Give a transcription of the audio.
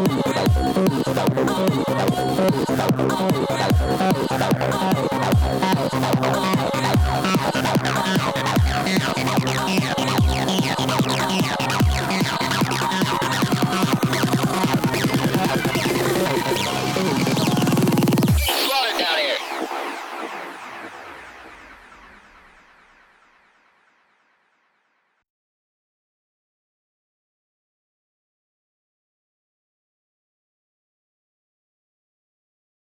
Mm-hmm.